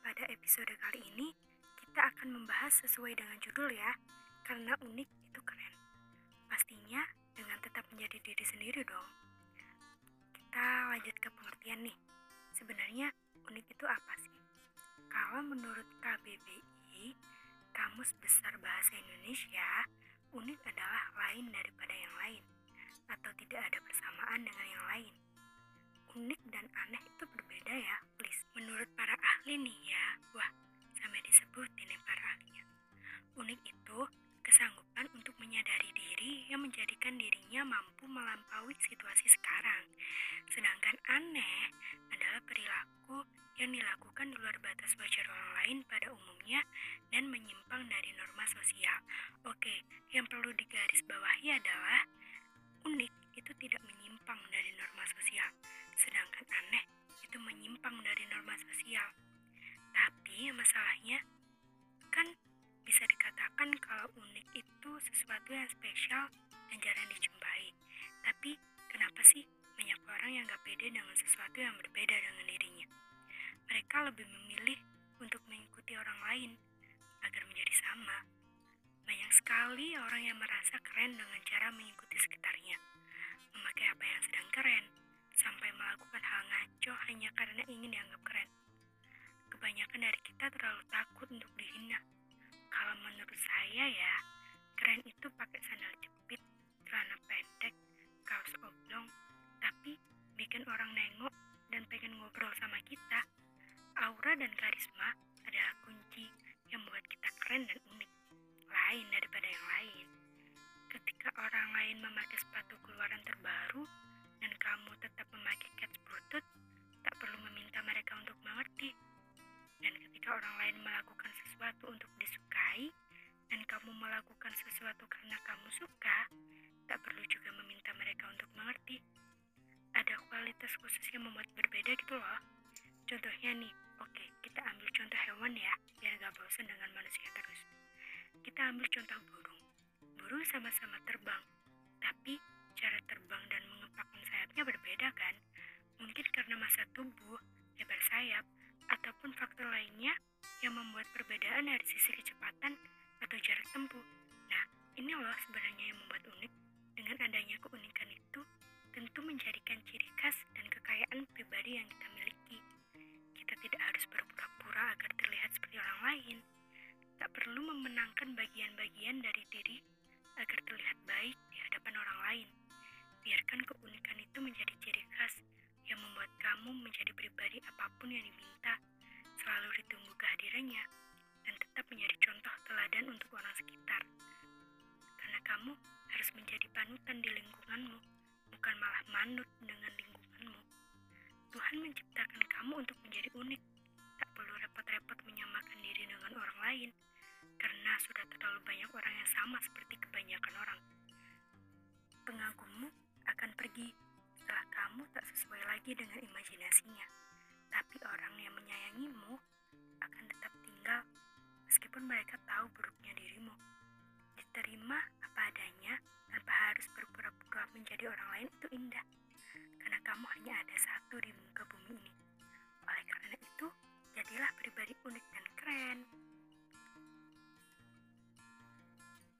Pada episode kali ini, kita akan membahas sesuai dengan judul ya, karena unik itu keren. Pastinya dengan tetap menjadi diri sendiri dong. Kita lanjut ke pengertian nih. Sebenarnya unik itu apa sih? Kalau menurut KBBI, Kamus Besar Bahasa Indonesia, unik adalah lain daripada yang lain, atau tidak ada persamaan dengan yang lain. Unik dan aneh itu berbeda ya, please. Menurut nih ya, wah, sampai disebutin nih para ahlinya. Unik itu kesanggupan untuk menyadari diri yang menjadikan dirinya mampu melampaui situasi sekarang. Sedangkan aneh adalah perilaku yang dilakukan di luar batas wajar orang lain pada umumnya dan menyimpang dari norma sosial. Oke, yang perlu digarisbawahi adalah sesuatu yang spesial dan jarang dijumpai. Tapi kenapa sih banyak orang yang gak pede dengan sesuatu yang berbeda dengan dirinya? Mereka lebih memilih untuk mengikuti orang lain agar menjadi sama. Banyak sekali orang yang merasa keren dengan cara mengikuti sekitarnya, memakai apa yang sedang keren, sampai melakukan hal ngaco hanya karena ingin dianggap keren. Aura dan karisma adalah kunci yang membuat kita keren dan unik, lain daripada yang lain. Ketika orang lain memakai sepatu keluaran terbaru dan kamu tetap memakai kets bluetooth, tak perlu meminta mereka untuk mengerti. Dan ketika orang lain melakukan sesuatu untuk disukai, dan kamu melakukan sesuatu karena kamu suka, tak perlu juga meminta mereka untuk mengerti. Ada kualitas khusus yang membuat berbeda gitu loh. Contohnya nih, oke kita ambil contoh hewan ya, biar gak bosan dengan manusia terus. Kita ambil contoh burung. Burung sama-sama terbang, tapi cara terbang dan mengepakkan sayapnya berbeda kan? Mungkin karena masa tubuh, lebar sayap, ataupun faktor lainnya yang membuat perbedaan dari sisi kecepatan atau jarak tempuh. Nah, ini loh sebenarnya yang membuat unik. Dengan adanya keunikan itu, tentu menjadikan ciri khas dan kekayaan pribadi yang kita miliki. Lain. Tak perlu memenangkan bagian-bagian dari diri agar terlihat baik di hadapan orang lain. Biarkan keunikan itu menjadi ciri khas yang membuat kamu menjadi pribadi apa pun yang diminta, selalu ditunggu kehadirannya, dan tetap menjadi contoh teladan untuk orang sekitar. Karena kamu harus menjadi panutan di lingkunganmu, bukan malah manut dengan lingkunganmu. Tuhan menciptakan kamu untuk menjadi unik, lain, karena sudah terlalu banyak orang yang sama seperti kebanyakan orang. Pengagummu akan pergi setelah kamu tak sesuai lagi dengan imajinasinya. Tapi orang yang menyayangimu akan tetap tinggal meskipun mereka tahu buruknya dirimu. Diterima apa adanya tanpa harus berpura-pura menjadi orang lain itu indah. Karena kamu hanya ada satu di muka bumi ini. Oleh karena itu, jadilah pribadi unik.